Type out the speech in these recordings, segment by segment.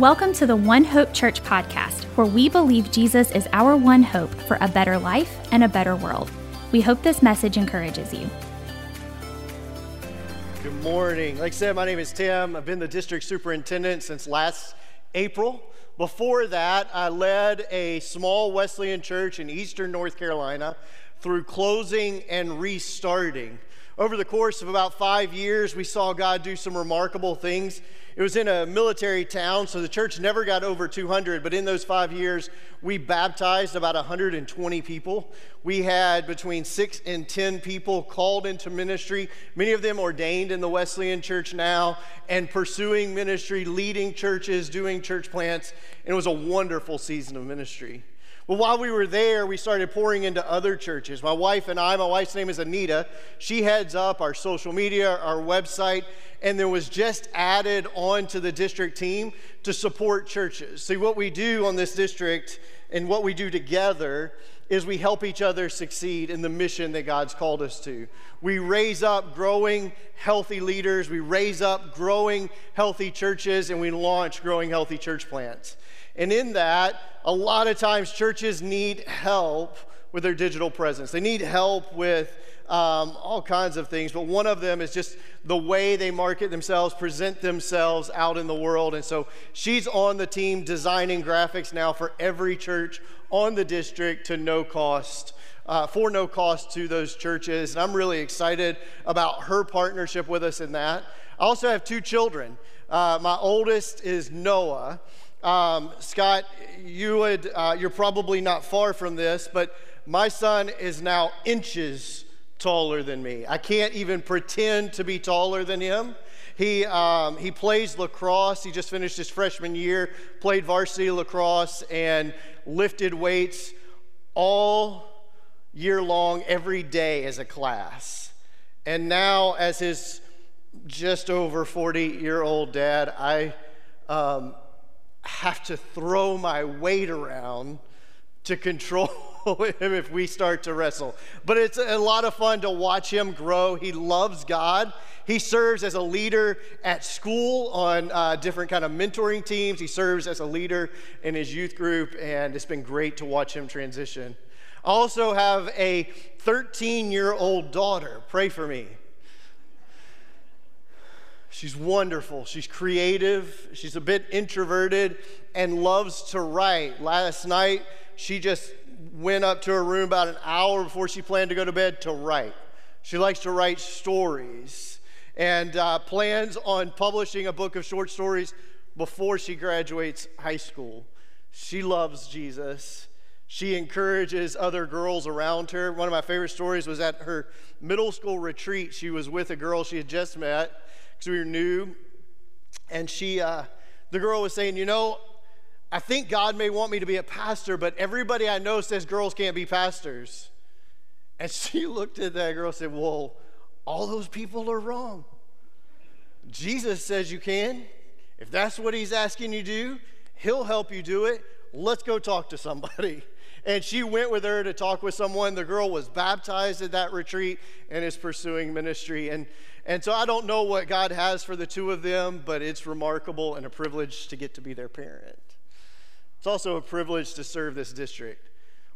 Welcome to the One Hope Church podcast, where we believe Jesus is our one hope for a better life and a better world. We hope this message encourages you. Good morning. Like I said, my name is Tim. I've been the district superintendent since last April. Before that, I led a small Wesleyan church in eastern North Carolina through closing and restarting. Over the course of about five years, we saw God do some remarkable things. It was in a military town, so the church never got over 200, but in those five years, we baptized about 120 people. We had between six and 10 people called into ministry, many of them ordained in the Wesleyan church now, and pursuing ministry, leading churches, doing church plants. And it was a wonderful season of ministry. Well, while we were there, we started pouring into other churches. My wife and I, my wife's name is Anita, she heads up our social media, our website, and there was just added on to the district team to support churches. See, what we do on this district and what we do together is we help each other succeed in the mission that God's called us to. We raise up growing, healthy leaders, we raise up growing, healthy churches, and we launch growing, healthy church plants. And in that, a lot of times churches need help with their digital presence. They need help with um, all kinds of things, but one of them is just the way they market themselves, present themselves out in the world. And so she's on the team designing graphics now for every church on the district to no cost. Uh, for no cost to those churches. And I'm really excited about her partnership with us in that. I also have two children. Uh, my oldest is Noah. Um, Scott, you would, uh, you're probably not far from this, but my son is now inches taller than me. I can't even pretend to be taller than him. He, um, he plays lacrosse. He just finished his freshman year, played varsity lacrosse, and lifted weights all year long, every day as a class. And now, as his just over 40 year old dad, I um, have to throw my weight around to control him if we start to wrestle. But it's a lot of fun to watch him grow. He loves God. He serves as a leader at school on uh, different kind of mentoring teams. He serves as a leader in his youth group, and it's been great to watch him transition. I also have a 13 year old daughter. Pray for me. She's wonderful. She's creative. She's a bit introverted and loves to write. Last night, she just went up to her room about an hour before she planned to go to bed to write. She likes to write stories and uh, plans on publishing a book of short stories before she graduates high school. She loves Jesus. She encourages other girls around her. One of my favorite stories was at her middle school retreat. She was with a girl she had just met because we were new. And she, uh, the girl was saying, You know, I think God may want me to be a pastor, but everybody I know says girls can't be pastors. And she looked at that girl and said, Well, all those people are wrong. Jesus says you can. If that's what he's asking you to do, he'll help you do it. Let's go talk to somebody. And she went with her to talk with someone. The girl was baptized at that retreat and is pursuing ministry. And and so I don't know what God has for the two of them, but it's remarkable and a privilege to get to be their parent. It's also a privilege to serve this district.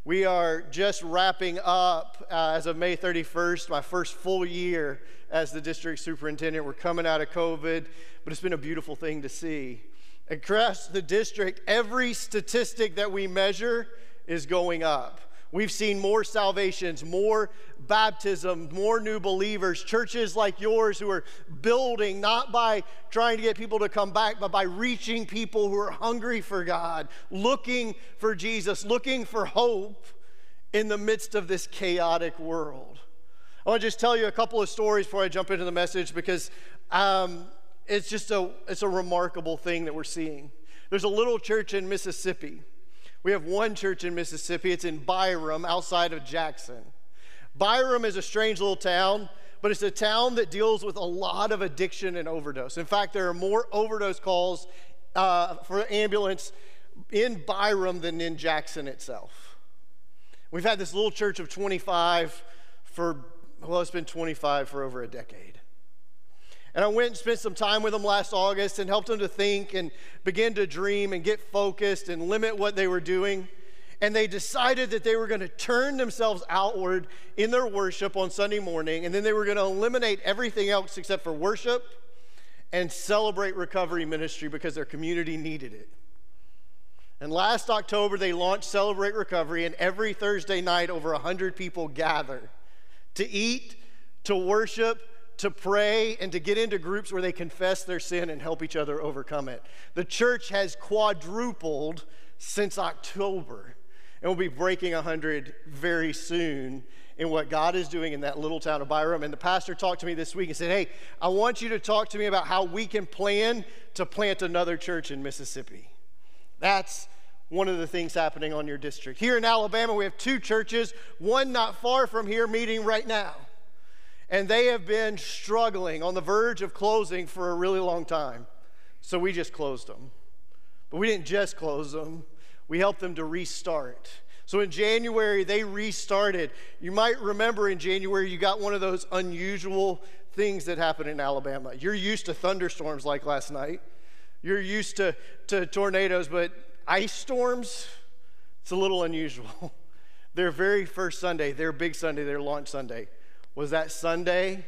We are just wrapping up uh, as of May 31st, my first full year as the district superintendent. We're coming out of COVID, but it's been a beautiful thing to see. Across the district, every statistic that we measure is going up. We've seen more salvations, more baptism, more new believers, churches like yours who are building not by trying to get people to come back, but by reaching people who are hungry for God, looking for Jesus, looking for hope in the midst of this chaotic world. I want to just tell you a couple of stories before I jump into the message because um, it's just a, it's a remarkable thing that we're seeing. There's a little church in Mississippi we have one church in Mississippi. It's in Byram, outside of Jackson. Byram is a strange little town, but it's a town that deals with a lot of addiction and overdose. In fact, there are more overdose calls uh, for ambulance in Byram than in Jackson itself. We've had this little church of 25 for, well, it's been 25 for over a decade. And I went and spent some time with them last August and helped them to think and begin to dream and get focused and limit what they were doing. And they decided that they were going to turn themselves outward in their worship on Sunday morning, and then they were going to eliminate everything else except for worship and celebrate recovery ministry because their community needed it. And last October, they launched Celebrate Recovery, and every Thursday night, over 100 people gather to eat, to worship, to pray, and to get into groups where they confess their sin and help each other overcome it. The church has quadrupled since October, and we'll be breaking 100 very soon in what God is doing in that little town of Byram. And the pastor talked to me this week and said, Hey, I want you to talk to me about how we can plan to plant another church in Mississippi. That's one of the things happening on your district. Here in Alabama, we have two churches, one not far from here, meeting right now. And they have been struggling on the verge of closing for a really long time. So we just closed them. But we didn't just close them, we helped them to restart. So in January, they restarted. You might remember in January, you got one of those unusual things that happen in Alabama. You're used to thunderstorms like last night, you're used to, to tornadoes, but ice storms, it's a little unusual. their very first Sunday, their big Sunday, their launch Sunday, was that Sunday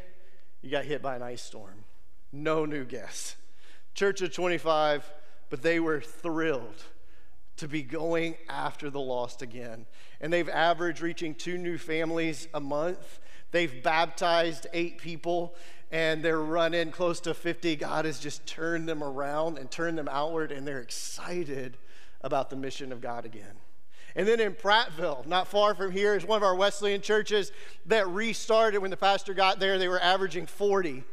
you got hit by an ice storm. No new guests. Church of 25, but they were thrilled to be going after the lost again. And they've averaged reaching two new families a month. They've baptized eight people and they're running close to 50. God has just turned them around and turned them outward, and they're excited about the mission of God again. And then in Prattville, not far from here, is one of our Wesleyan churches that restarted when the pastor got there. They were averaging 40.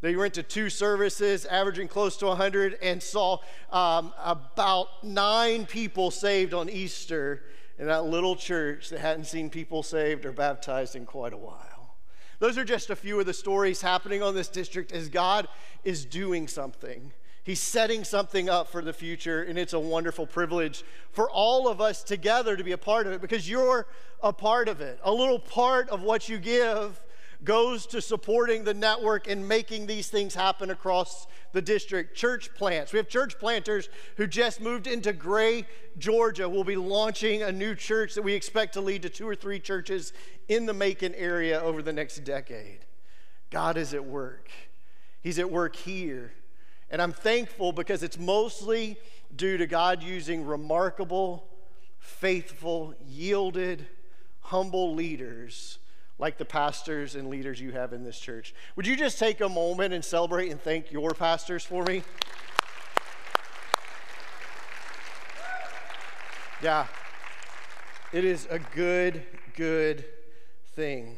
They went to two services, averaging close to 100, and saw um, about nine people saved on Easter in that little church that hadn't seen people saved or baptized in quite a while. Those are just a few of the stories happening on this district as God is doing something. He's setting something up for the future, and it's a wonderful privilege for all of us together to be a part of it because you're a part of it. A little part of what you give goes to supporting the network and making these things happen across the district. Church plants. We have church planters who just moved into Gray, Georgia. We'll be launching a new church that we expect to lead to two or three churches in the Macon area over the next decade. God is at work. He's at work here. And I'm thankful because it's mostly due to God using remarkable, faithful, yielded, humble leaders like the pastors and leaders you have in this church. Would you just take a moment and celebrate and thank your pastors for me? Yeah, it is a good, good thing.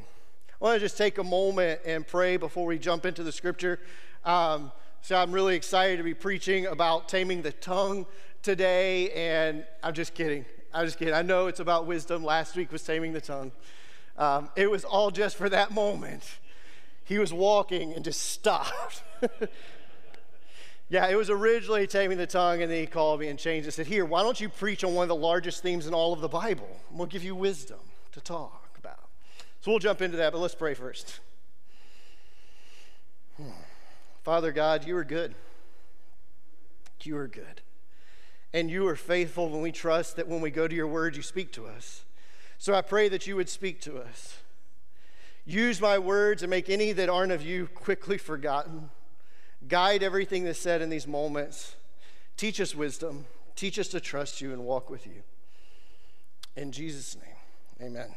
I want to just take a moment and pray before we jump into the scripture. Um, so I'm really excited to be preaching about taming the tongue today, and I'm just kidding. I'm just kidding. I know it's about wisdom. Last week was taming the tongue. Um, it was all just for that moment. He was walking and just stopped. yeah, it was originally taming the tongue, and then he called me and changed it. Said, Here, why don't you preach on one of the largest themes in all of the Bible? We'll give you wisdom to talk about. So we'll jump into that, but let's pray first. Father God, you are good. You are good. And you are faithful when we trust that when we go to your word, you speak to us. So I pray that you would speak to us. Use my words and make any that aren't of you quickly forgotten. Guide everything that's said in these moments. Teach us wisdom. Teach us to trust you and walk with you. In Jesus' name, amen.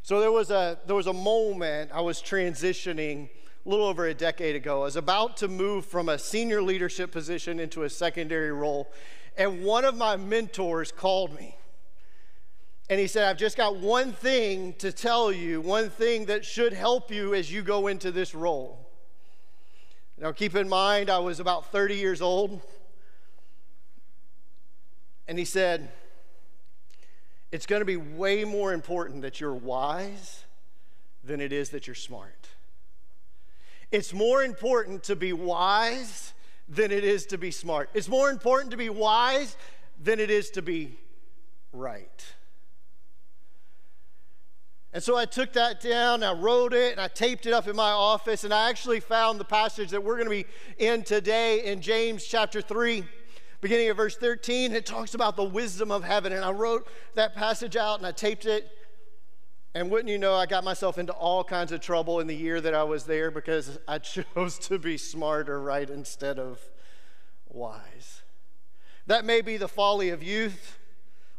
So there was a, there was a moment I was transitioning a little over a decade ago. I was about to move from a senior leadership position into a secondary role, and one of my mentors called me and he said, I've just got one thing to tell you, one thing that should help you as you go into this role. Now, keep in mind, I was about 30 years old. And he said, It's going to be way more important that you're wise than it is that you're smart. It's more important to be wise than it is to be smart. It's more important to be wise than it is to be right. And so I took that down, I wrote it, and I taped it up in my office, and I actually found the passage that we're going to be in today in James chapter 3, beginning of verse 13. It talks about the wisdom of heaven, and I wrote that passage out and I taped it. And wouldn't you know, I got myself into all kinds of trouble in the year that I was there because I chose to be smart or right instead of wise. That may be the folly of youth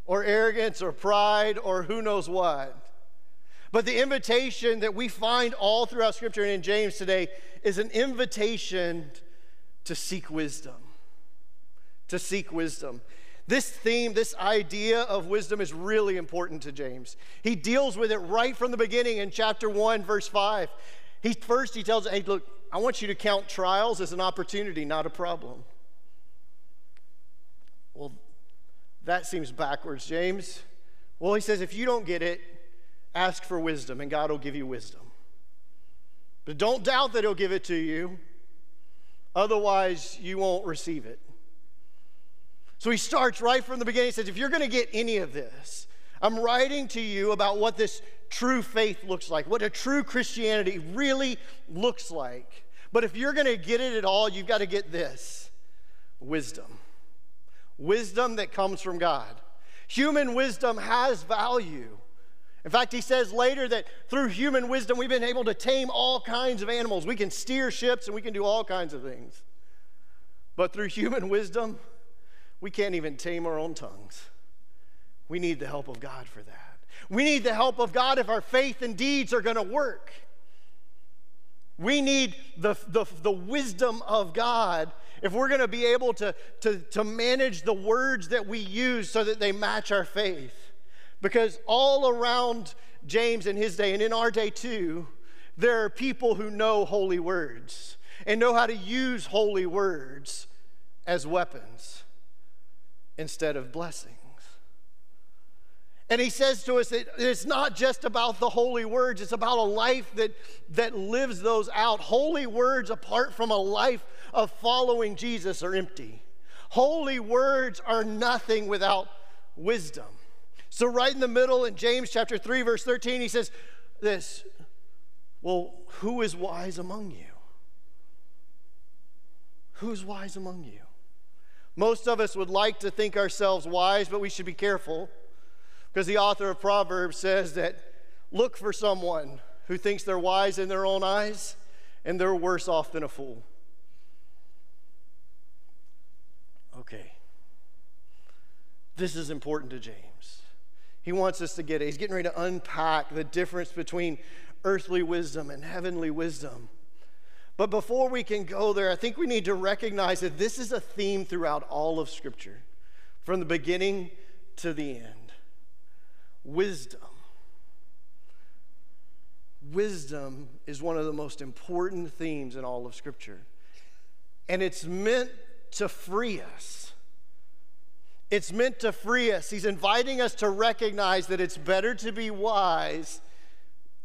or arrogance or pride or who knows what. But the invitation that we find all throughout Scripture and in James today is an invitation to seek wisdom. To seek wisdom. This theme, this idea of wisdom is really important to James. He deals with it right from the beginning in chapter 1, verse 5. He, first, he tells, hey, look, I want you to count trials as an opportunity, not a problem. Well, that seems backwards, James. Well, he says, if you don't get it, ask for wisdom, and God will give you wisdom. But don't doubt that He'll give it to you, otherwise, you won't receive it. So he starts right from the beginning. He says, If you're going to get any of this, I'm writing to you about what this true faith looks like, what a true Christianity really looks like. But if you're going to get it at all, you've got to get this wisdom. Wisdom that comes from God. Human wisdom has value. In fact, he says later that through human wisdom, we've been able to tame all kinds of animals. We can steer ships and we can do all kinds of things. But through human wisdom, we can't even tame our own tongues. We need the help of God for that. We need the help of God if our faith and deeds are going to work. We need the, the, the wisdom of God if we're going to be able to, to, to manage the words that we use so that they match our faith. Because all around James in his day, and in our day too, there are people who know holy words and know how to use holy words as weapons instead of blessings. And he says to us that it's not just about the holy words, it's about a life that, that lives those out. Holy words, apart from a life of following Jesus, are empty. Holy words are nothing without wisdom. So, right in the middle in James chapter 3, verse 13, he says this Well, who is wise among you? Who's wise among you? Most of us would like to think ourselves wise, but we should be careful because the author of Proverbs says that look for someone who thinks they're wise in their own eyes and they're worse off than a fool. Okay. This is important to James. He wants us to get it. He's getting ready to unpack the difference between earthly wisdom and heavenly wisdom. But before we can go there, I think we need to recognize that this is a theme throughout all of Scripture, from the beginning to the end. Wisdom. Wisdom is one of the most important themes in all of Scripture. And it's meant to free us it's meant to free us. He's inviting us to recognize that it's better to be wise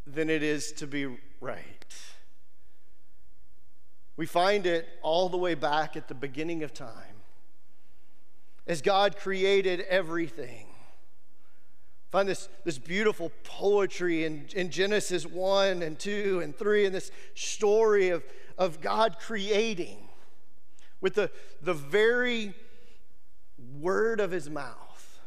than it is to be right. We find it all the way back at the beginning of time. As God created everything. Find this, this beautiful poetry in, in Genesis 1 and 2 and 3, and this story of, of God creating with the, the very word of his mouth.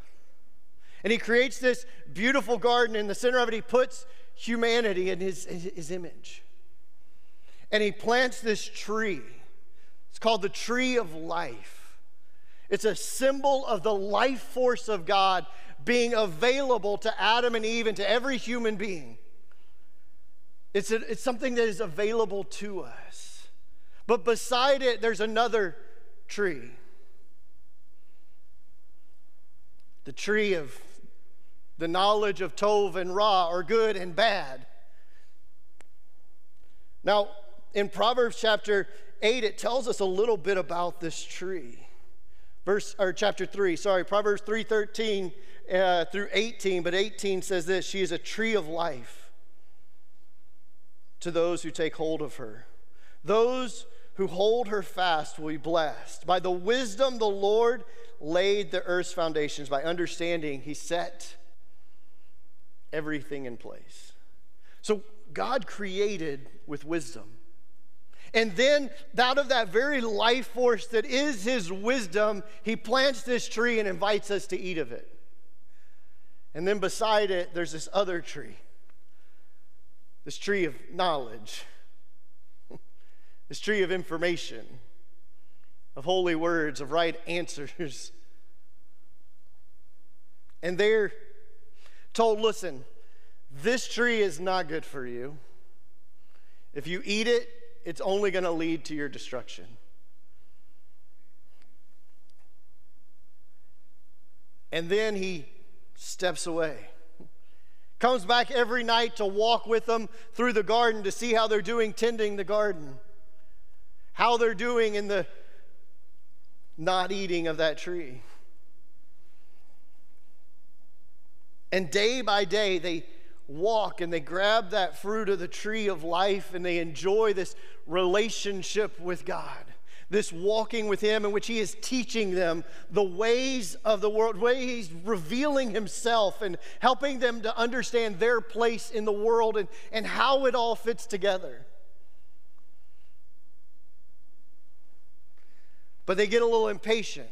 And he creates this beautiful garden. In the center of it, he puts humanity in his, his image. And he plants this tree. It's called the tree of life. It's a symbol of the life force of God being available to Adam and Eve and to every human being. It's, a, it's something that is available to us. But beside it, there's another tree. the tree of the knowledge of Tov and Ra, or good and bad. Now, in Proverbs chapter 8, it tells us a little bit about this tree. Verse or chapter 3, sorry, Proverbs 3:13 uh, through 18, but 18 says this, she is a tree of life to those who take hold of her. Those who hold her fast will be blessed. By the wisdom the Lord laid the earth's foundations, by understanding, he set everything in place. So God created with wisdom. And then, out of that very life force that is His wisdom, He plants this tree and invites us to eat of it. And then beside it, there's this other tree, this tree of knowledge, this tree of information, of holy words, of right answers. And they're told, listen, this tree is not good for you. If you eat it, it's only going to lead to your destruction. And then he steps away. Comes back every night to walk with them through the garden to see how they're doing tending the garden, how they're doing in the not eating of that tree. And day by day, they walk and they grab that fruit of the tree of life and they enjoy this relationship with God. This walking with Him, in which He is teaching them the ways of the world, way He's revealing Himself and helping them to understand their place in the world and, and how it all fits together. But they get a little impatient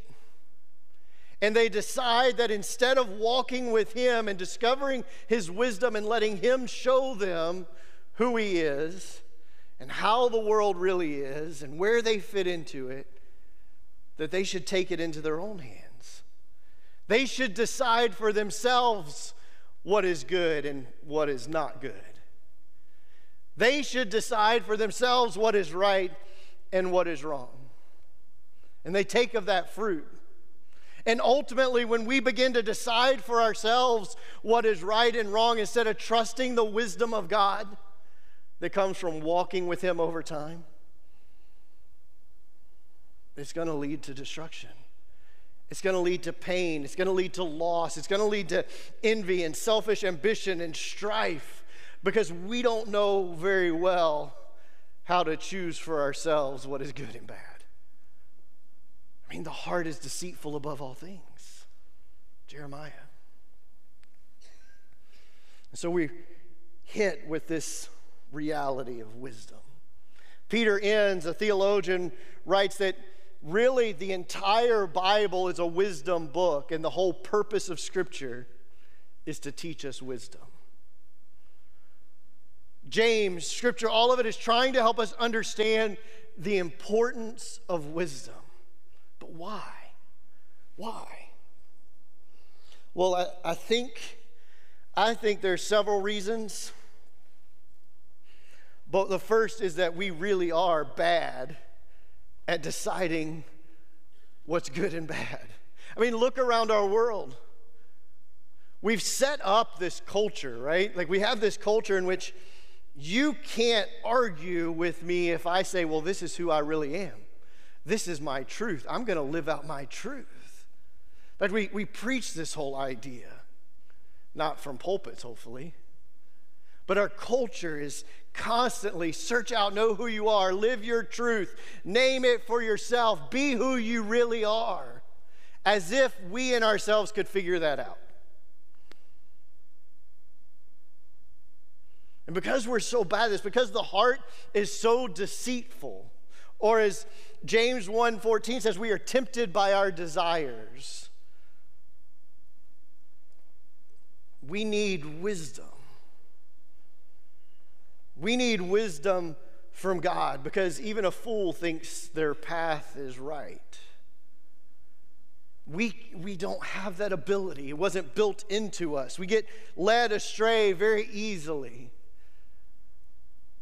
and they decide that instead of walking with Him and discovering His wisdom and letting Him show them who He is and how the world really is and where they fit into it, that they should take it into their own hands. They should decide for themselves what is good and what is not good. They should decide for themselves what is right and what is wrong. And they take of that fruit and ultimately, when we begin to decide for ourselves what is right and wrong instead of trusting the wisdom of God that comes from walking with Him over time, it's going to lead to destruction. It's going to lead to pain. It's going to lead to loss. It's going to lead to envy and selfish ambition and strife because we don't know very well how to choose for ourselves what is good and bad. I mean, the heart is deceitful above all things. Jeremiah. And so we hit with this reality of wisdom. Peter Enns, a theologian, writes that really the entire Bible is a wisdom book, and the whole purpose of Scripture is to teach us wisdom. James, Scripture, all of it is trying to help us understand the importance of wisdom. But why? Why? Well, I, I think I think there's several reasons. But the first is that we really are bad at deciding what's good and bad. I mean, look around our world. We've set up this culture, right? Like we have this culture in which you can't argue with me if I say, well, this is who I really am. This is my truth. I'm going to live out my truth. But we, we preach this whole idea, not from pulpits, hopefully. But our culture is constantly search out, know who you are, live your truth, name it for yourself, be who you really are, as if we in ourselves could figure that out. And because we're so bad at this, because the heart is so deceitful, or as James 1:14 says we are tempted by our desires. We need wisdom. We need wisdom from God because even a fool thinks their path is right. We, we don't have that ability. It wasn't built into us. We get led astray very easily.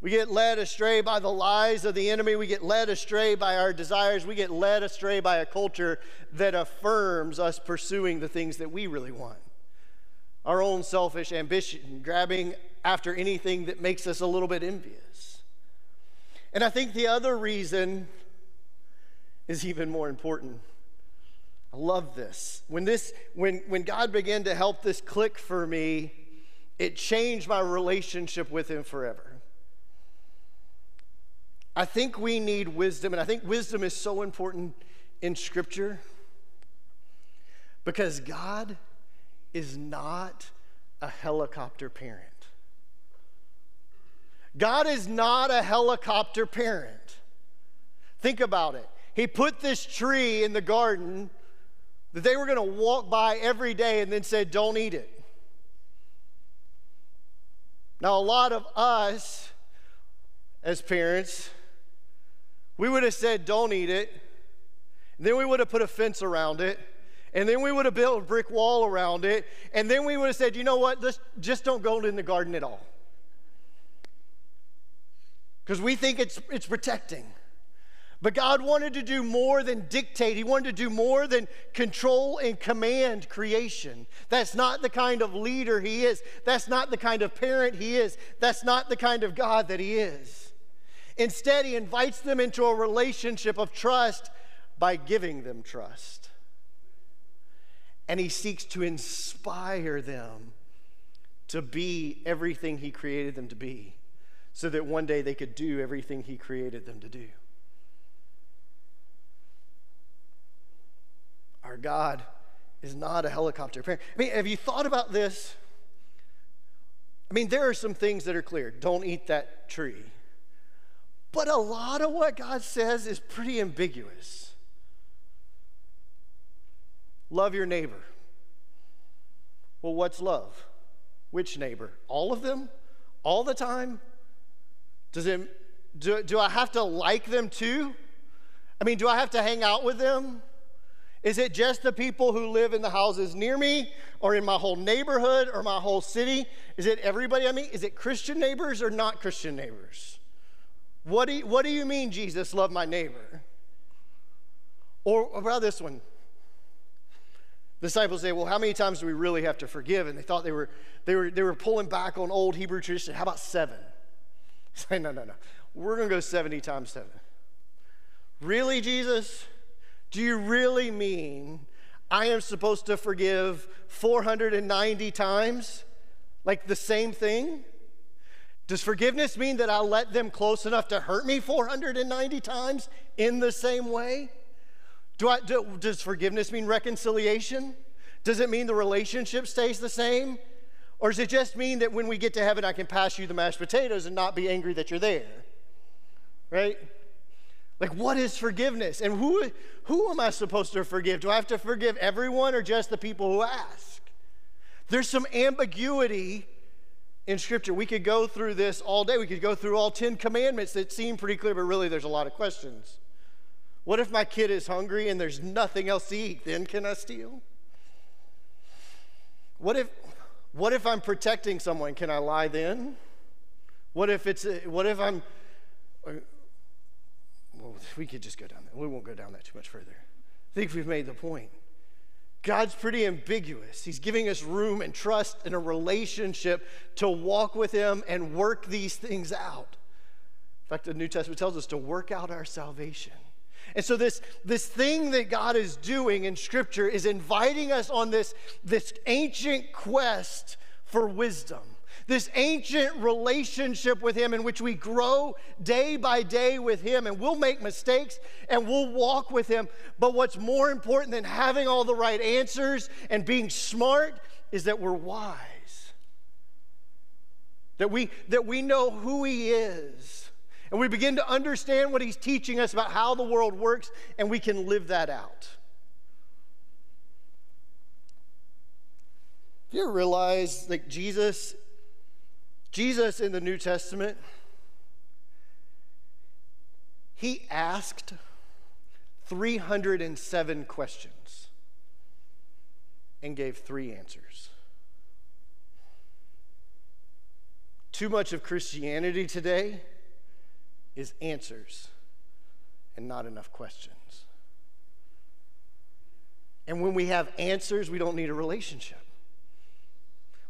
We get led astray by the lies of the enemy. We get led astray by our desires. We get led astray by a culture that affirms us pursuing the things that we really want. Our own selfish ambition, grabbing after anything that makes us a little bit envious. And I think the other reason is even more important. I love this. When this when when God began to help this click for me, it changed my relationship with him forever. I think we need wisdom, and I think wisdom is so important in Scripture because God is not a helicopter parent. God is not a helicopter parent. Think about it. He put this tree in the garden that they were going to walk by every day and then said, Don't eat it. Now, a lot of us as parents, we would have said, Don't eat it. then we would have put a fence around it. And then we would have built a brick wall around it. And then we would have said, You know what? Just, just don't go in the garden at all. Because we think it's, it's protecting. But God wanted to do more than dictate. He wanted to do more than control and command creation. That's not the kind of leader He is. That's not the kind of parent He is. That's not the kind of God that He is. Instead, He invites them into a relationship of trust by giving them trust. And He seeks to inspire them to be everything He created them to be so that one day they could do everything He created them to do. Our God is not a helicopter parent. I mean, have you thought about this? I mean, there are some things that are clear. Don't eat that tree. But a lot of what God says is pretty ambiguous. Love your neighbor. Well, what's love? Which neighbor? All of them? All the time? Does it, do, do I have to like them too? I mean, do I have to hang out with them? Is it just the people who live in the houses near me or in my whole neighborhood or my whole city? Is it everybody I meet? Is it Christian neighbors or not Christian neighbors? What do you, what do you mean, Jesus, love my neighbor? Or about this one? The disciples say, Well, how many times do we really have to forgive? And they thought they were, they were, they were pulling back on old Hebrew tradition. How about seven? Say, No, no, no. We're going to go 70 times seven. Really, Jesus? Do you really mean I am supposed to forgive 490 times? Like the same thing? Does forgiveness mean that I let them close enough to hurt me 490 times in the same way? Do I, do, does forgiveness mean reconciliation? Does it mean the relationship stays the same? Or does it just mean that when we get to heaven, I can pass you the mashed potatoes and not be angry that you're there? Right? Like, what is forgiveness? And who, who am I supposed to forgive? Do I have to forgive everyone or just the people who ask? There's some ambiguity in Scripture. We could go through this all day. We could go through all 10 commandments that seem pretty clear, but really there's a lot of questions. What if my kid is hungry and there's nothing else to eat? Then can I steal? What if, what if I'm protecting someone? Can I lie then? What if it's, what if I'm, well, we could just go down that. We won't go down that too much further. I think we've made the point. God's pretty ambiguous. He's giving us room and trust in a relationship to walk with Him and work these things out. In fact, the New Testament tells us to work out our salvation. And so this, this thing that God is doing in Scripture is inviting us on this, this ancient quest for wisdom this ancient relationship with Him in which we grow day by day with Him, and we'll make mistakes and we'll walk with Him. But what's more important than having all the right answers and being smart is that we're wise. That we, that we know who He is. And we begin to understand what He's teaching us about how the world works, and we can live that out. Do you ever realize that Jesus Jesus in the New Testament, he asked 307 questions and gave three answers. Too much of Christianity today is answers and not enough questions. And when we have answers, we don't need a relationship.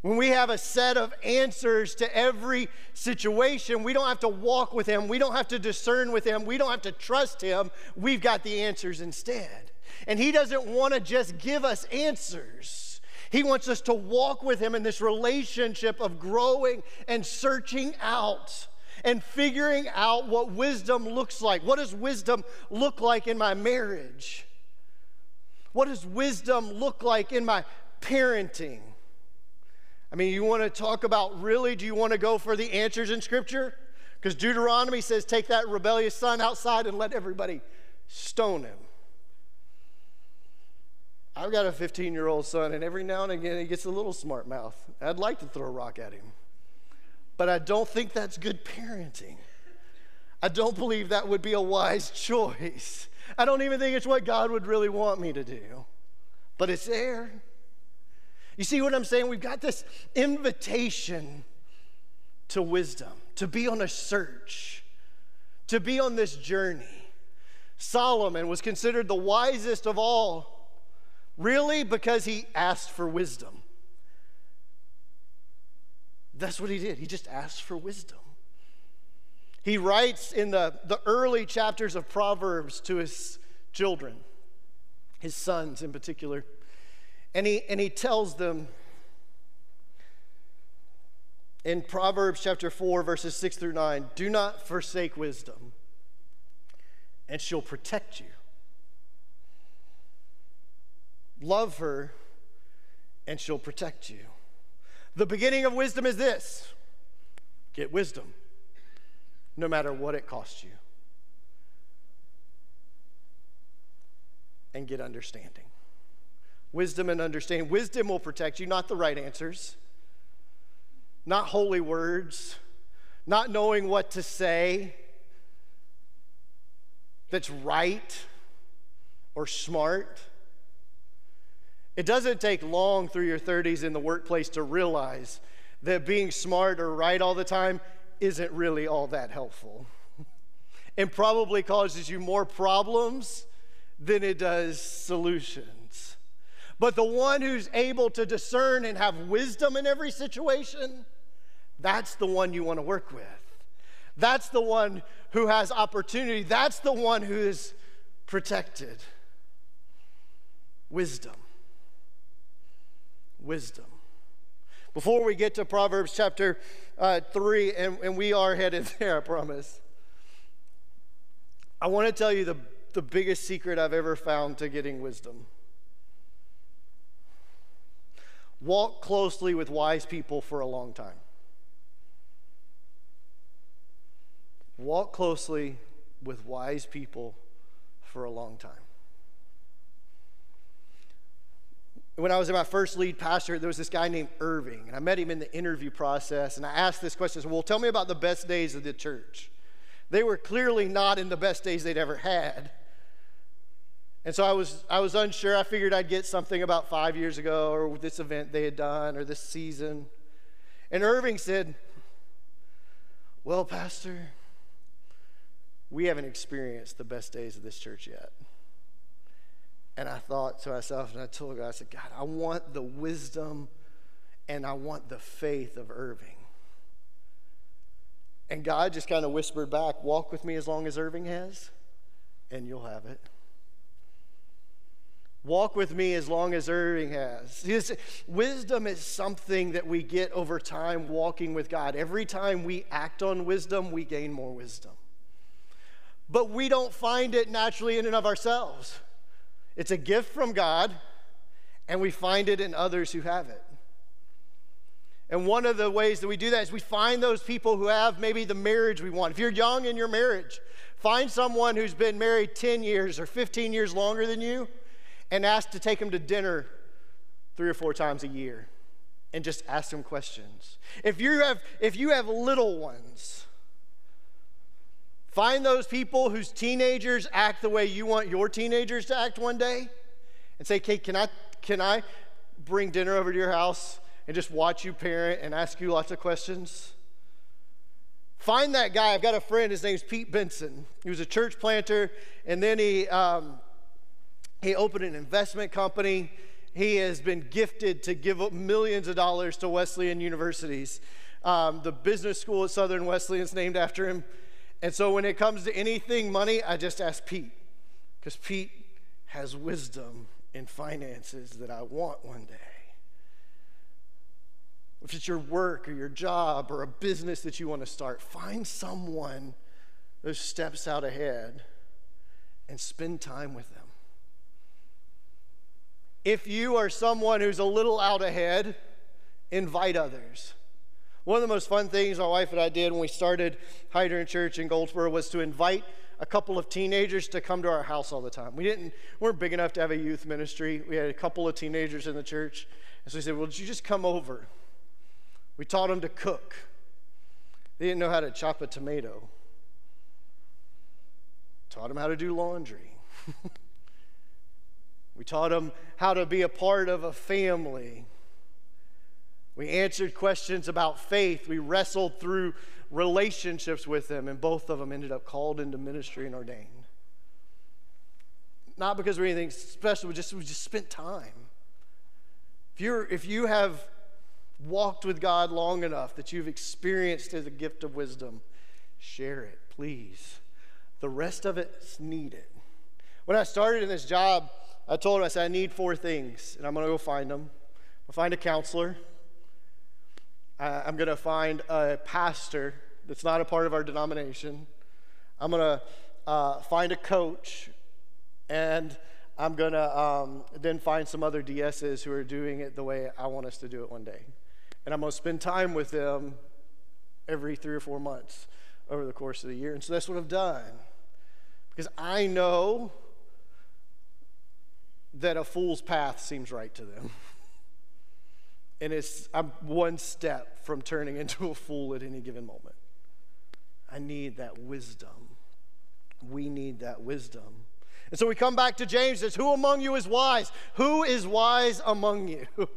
When we have a set of answers to every situation, we don't have to walk with Him. We don't have to discern with Him. We don't have to trust Him. We've got the answers instead. And He doesn't want to just give us answers. He wants us to walk with Him in this relationship of growing and searching out and figuring out what wisdom looks like. What does wisdom look like in my marriage? What does wisdom look like in my parenting? I mean, you want to talk about really, do you want to go for the answers in Scripture? Because Deuteronomy says, take that rebellious son outside and let everybody stone him. I've got a 15 year old son, and every now and again he gets a little smart mouth. I'd like to throw a rock at him, but I don't think that's good parenting. I don't believe that would be a wise choice. I don't even think it's what God would really want me to do, but it's there. You see what I'm saying? We've got this invitation to wisdom, to be on a search, to be on this journey. Solomon was considered the wisest of all, really, because he asked for wisdom. That's what he did. He just asked for wisdom. He writes in the, the early chapters of Proverbs to his children, his sons in particular, and he, and he tells them in Proverbs chapter 4, verses 6 through 9 do not forsake wisdom, and she'll protect you. Love her, and she'll protect you. The beginning of wisdom is this get wisdom no matter what it costs you. And get understanding. Wisdom and understanding. Wisdom will protect you, not the right answers, not holy words, not knowing what to say that's right or smart. It doesn't take long through your 30s in the workplace to realize that being smart or right all the time isn't really all that helpful and probably causes you more problems than it does solutions. But the one who's able to discern and have wisdom in every situation, that's the one you want to work with. That's the one who has opportunity. That's the one who is protected. Wisdom. Wisdom. Before we get to Proverbs chapter uh, 3, and, and we are headed there, I promise, I want to tell you the, the biggest secret I've ever found to getting wisdom. Walk closely with wise people for a long time. Walk closely with wise people for a long time. When I was in my first lead pastor, there was this guy named Irving, and I met him in the interview process, and I asked this question, said, well, tell me about the best days of the church. They were clearly not in the best days they'd ever had. And so I was, I was unsure. I figured I'd get something about five years ago, or this event they had done, or this season. And Irving said, Well, Pastor, we haven't experienced the best days of this church yet. And I thought to myself, and I told God, I said, God, I want the wisdom and I want the faith of Irving. And God just kind of whispered back, walk with me as long as Irving has, and you'll have it. Walk with me as long as Irving has. See, wisdom is something that we get over time walking with God. Every time we act on wisdom, we gain more wisdom. But we don't find it naturally in and of ourselves. It's a gift from God, and we find it in others who have it. And one of the ways that we do that is we find those people who have maybe the marriage we want. If you're young in your marriage, find someone who's been married 10 years or 15 years longer than you and ask to take them to dinner three or four times a year and just ask them questions. If you have if you have little ones, Find those people whose teenagers act the way you want your teenagers to act one day and say, Kate, can I, can I bring dinner over to your house and just watch you parent and ask you lots of questions? Find that guy. I've got a friend, his name's Pete Benson. He was a church planter, and then he, um, he opened an investment company. He has been gifted to give up millions of dollars to Wesleyan universities. Um, the business school at Southern Wesleyan is named after him. And so when it comes to anything money, I just ask Pete because Pete has wisdom in finances that I want one day. If it's your work or your job or a business that you want to start, find someone who steps out ahead and spend time with them. If you are someone who's a little out ahead, invite others. One of the most fun things my wife and I did when we started Hydrant Church in Goldsboro was to invite a couple of teenagers to come to our house all the time. We didn't weren't big enough to have a youth ministry. We had a couple of teenagers in the church. And so we said, Well, you just come over? We taught them to cook. They didn't know how to chop a tomato. Taught them how to do laundry. we taught them how to be a part of a family. We answered questions about faith. We wrestled through relationships with them, and both of them ended up called into ministry and ordained. Not because of anything special, we just we just spent time. If you're if you have walked with God long enough that you've experienced the gift of wisdom, share it, please. The rest of it's needed. When I started in this job, I told him, I said, I need four things, and I'm going to go find them. I'll find a counselor. I'm going to find a pastor that's not a part of our denomination. I'm going to uh, find a coach, and I'm going to um, then find some other DSs who are doing it the way I want us to do it one day. And I'm going to spend time with them every three or four months over the course of the year. And so that's what I've done. Because I know that a fool's path seems right to them. and it's I'm one step from turning into a fool at any given moment. I need that wisdom. We need that wisdom. And so we come back to James says, Who among you is wise? Who is wise among you?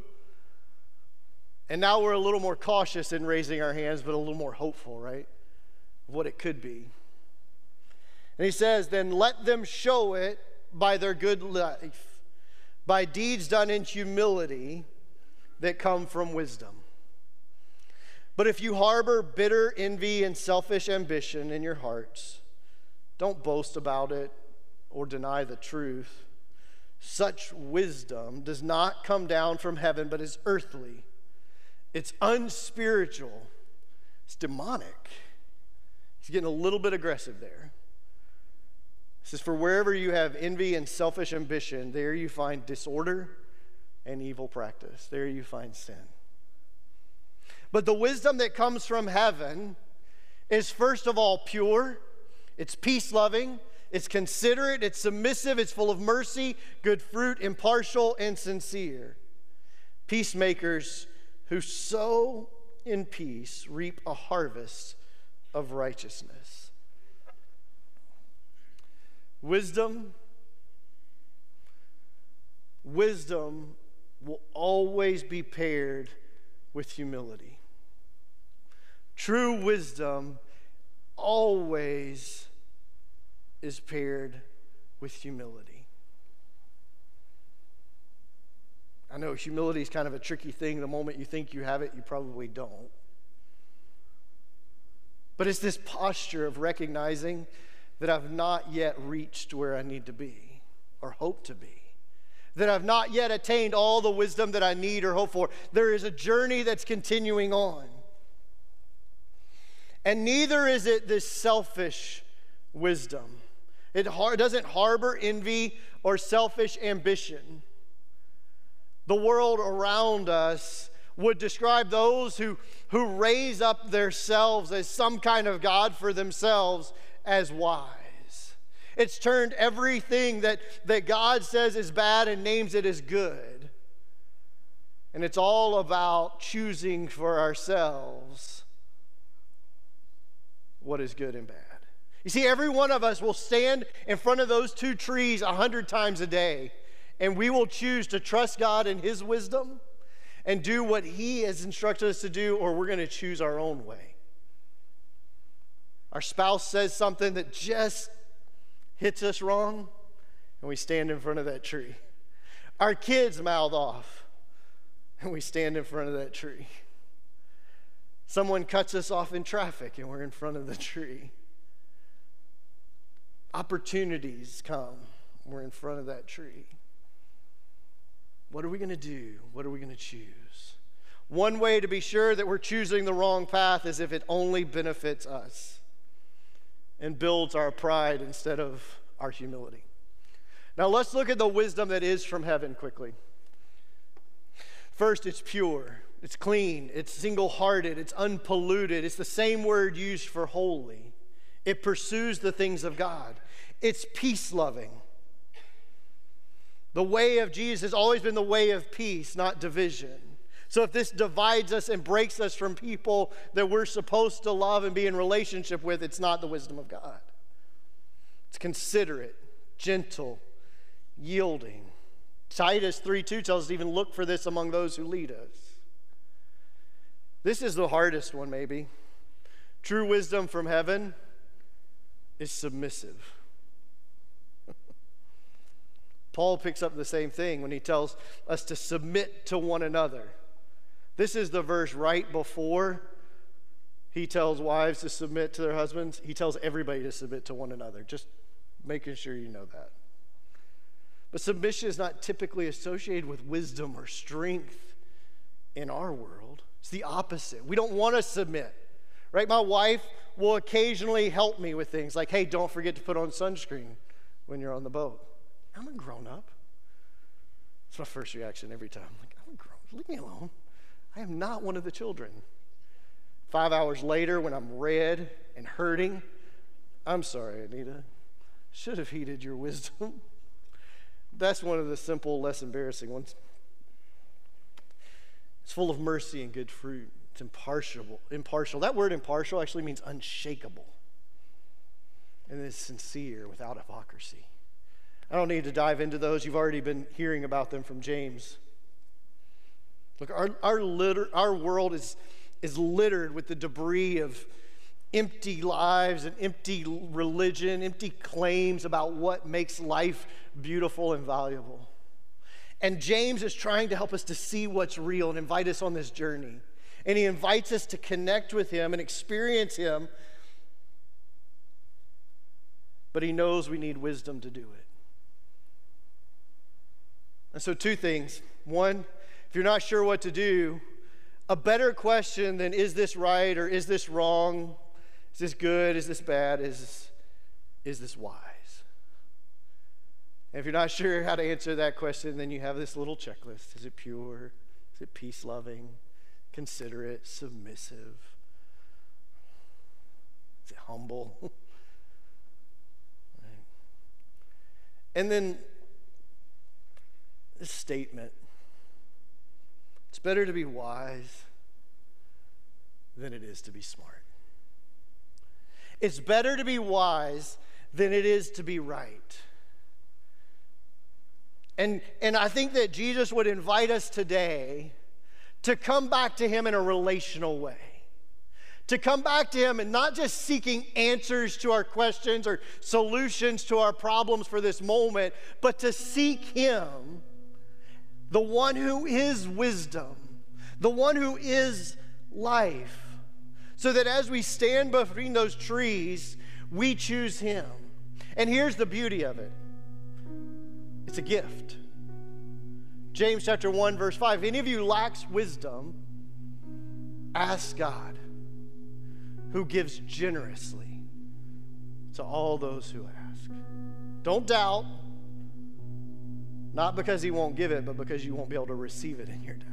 And now we're a little more cautious in raising our hands, but a little more hopeful, right? Of what it could be. And he says, Then let them show it by their good life, by deeds done in humility that come from wisdom. But if you harbor bitter envy and selfish ambition in your hearts, don't boast about it or deny the truth. Such wisdom does not come down from heaven, but is earthly. It's unspiritual. It's demonic. He's getting a little bit aggressive there. He says, For wherever you have envy and selfish ambition, there you find disorder and evil practice. There you find sin. But the wisdom that comes from heaven is first of all pure, it's peace loving, it's considerate, it's submissive, it's full of mercy, good fruit, impartial, and sincere. Peacemakers who sow in peace reap a harvest of righteousness. Wisdom, wisdom will always be paired with humility. True wisdom always is paired with humility. I know humility is kind of a tricky thing. The moment you think you have it, you probably don't. But it's this posture of recognizing that I've not yet reached where I need to be or hope to be that I've not yet attained all the wisdom that I need or hope for. There is a journey that's continuing on. And neither is it this selfish wisdom. It har- doesn't harbor envy or selfish ambition. The world around us would describe those who, who raise up themselves as some kind of God for themselves as wise. It's turned everything that, that God says is bad and names it as good. And it's all about choosing for ourselves what is good and bad. You see, every one of us will stand in front of those two trees a hundred times a day, and we will choose to trust God in His wisdom and do what He has instructed us to do, or we're going to choose our own way. Our spouse says something that just hits us wrong, and we stand in front of that tree. Our kids mouth off, and we stand in front of that tree. Someone cuts us off in traffic, and we're in front of the tree. Opportunities come, we're in front of that tree. What are we going to do? What are we going to choose? One way to be sure that we're choosing the wrong path is if it only benefits us and builds our pride instead of our humility. Now, let's look at the wisdom that is from heaven quickly. First, it's pure. It's clean, it's single hearted, it's unpolluted. It's the same word used for holy. It pursues the things of God, it's peace loving. The way of Jesus has always been the way of peace, not division. So if this divides us and breaks us from people that we're supposed to love and be in relationship with, it's not the wisdom of God. It's considerate, gentle, yielding. Titus 3 2 tells us even look for this among those who lead us. This is the hardest one, maybe. True wisdom from heaven is submissive. Paul picks up the same thing when he tells us to submit to one another. This is the verse right before he tells wives to submit to their husbands. He tells everybody to submit to one another, just making sure you know that. But submission is not typically associated with wisdom or strength in our world. It's the opposite. We don't want to submit, right? My wife will occasionally help me with things like, hey, don't forget to put on sunscreen when you're on the boat. I'm a grown up. It's my first reaction every time. I'm like, I'm a grown up. Leave me alone. I am not one of the children. Five hours later, when I'm red and hurting, I'm sorry, Anita. Should have heeded your wisdom. That's one of the simple, less embarrassing ones. It's full of mercy and good fruit. It's impartial. Impartial. That word impartial actually means unshakable. And it's sincere, without hypocrisy. I don't need to dive into those. You've already been hearing about them from James. Look, our, our, litter, our world is, is littered with the debris of empty lives and empty religion, empty claims about what makes life beautiful and valuable. And James is trying to help us to see what's real and invite us on this journey. And he invites us to connect with him and experience him. But he knows we need wisdom to do it. And so, two things. One, if you're not sure what to do, a better question than is this right or is this wrong? Is this good? Is this bad? Is, is this wise? And if you're not sure how to answer that question, then you have this little checklist. Is it pure? Is it peace loving, considerate, submissive? Is it humble? right. And then this statement it's better to be wise than it is to be smart. It's better to be wise than it is to be right. And, and I think that Jesus would invite us today to come back to Him in a relational way. To come back to Him and not just seeking answers to our questions or solutions to our problems for this moment, but to seek Him the one who is wisdom, the one who is life, so that as we stand between those trees, we choose Him. And here's the beauty of it it's a gift. James chapter 1, verse 5 if any of you lacks wisdom, ask God, who gives generously to all those who ask. Don't doubt. Not because he won't give it, but because you won't be able to receive it in your doubt.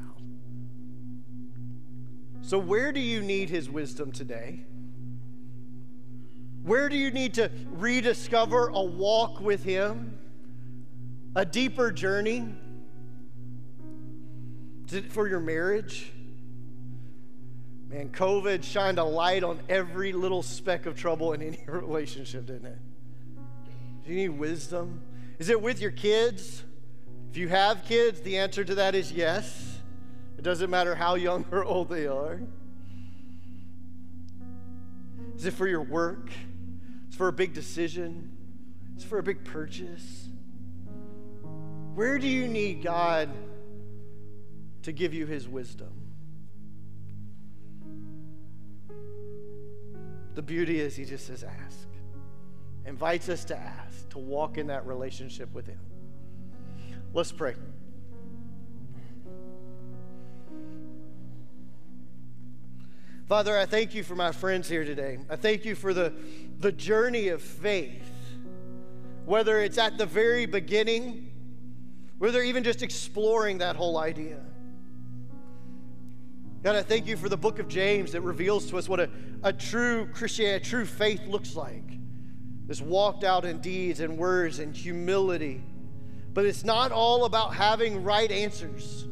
So, where do you need his wisdom today? Where do you need to rediscover a walk with him? A deeper journey? For your marriage? Man, COVID shined a light on every little speck of trouble in any relationship, didn't it? Do you need wisdom? Is it with your kids? If you have kids, the answer to that is yes. It doesn't matter how young or old they are. Is it for your work? It's for a big decision. It's for a big purchase. Where do you need God to give you his wisdom? The beauty is, he just says, ask. Invites us to ask, to walk in that relationship with him. Let's pray. Father, I thank you for my friends here today. I thank you for the, the journey of faith, whether it's at the very beginning, whether even just exploring that whole idea. God, I thank you for the book of James that reveals to us what a, a true Christian, a true faith looks like. This walked out in deeds and words and humility. But it's not all about having right answers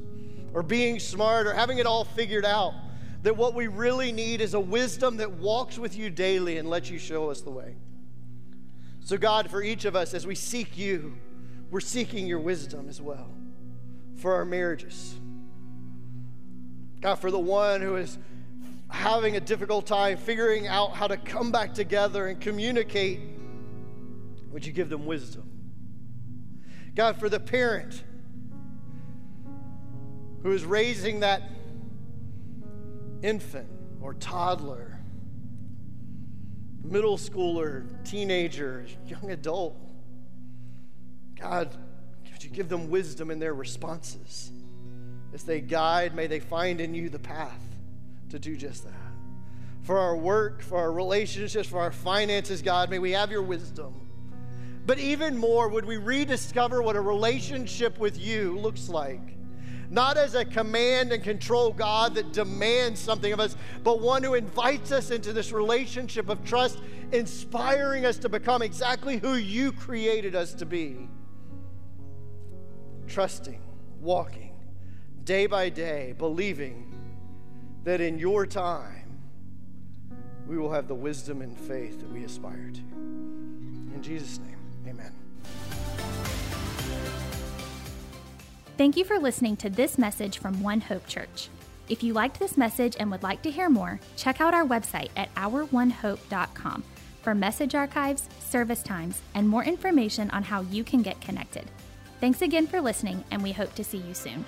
or being smart or having it all figured out. That what we really need is a wisdom that walks with you daily and lets you show us the way. So, God, for each of us, as we seek you, we're seeking your wisdom as well for our marriages. God, for the one who is having a difficult time figuring out how to come back together and communicate, would you give them wisdom? God, for the parent who is raising that infant or toddler, middle schooler, teenager, young adult, God, would you give them wisdom in their responses? As they guide, may they find in you the path to do just that. For our work, for our relationships, for our finances, God, may we have your wisdom. But even more, would we rediscover what a relationship with you looks like? Not as a command and control God that demands something of us, but one who invites us into this relationship of trust, inspiring us to become exactly who you created us to be. Trusting, walking day by day, believing that in your time we will have the wisdom and faith that we aspire to. In Jesus' name, Thank you for listening to this message from One Hope Church. If you liked this message and would like to hear more, check out our website at ouronehope.com for message archives, service times, and more information on how you can get connected. Thanks again for listening, and we hope to see you soon.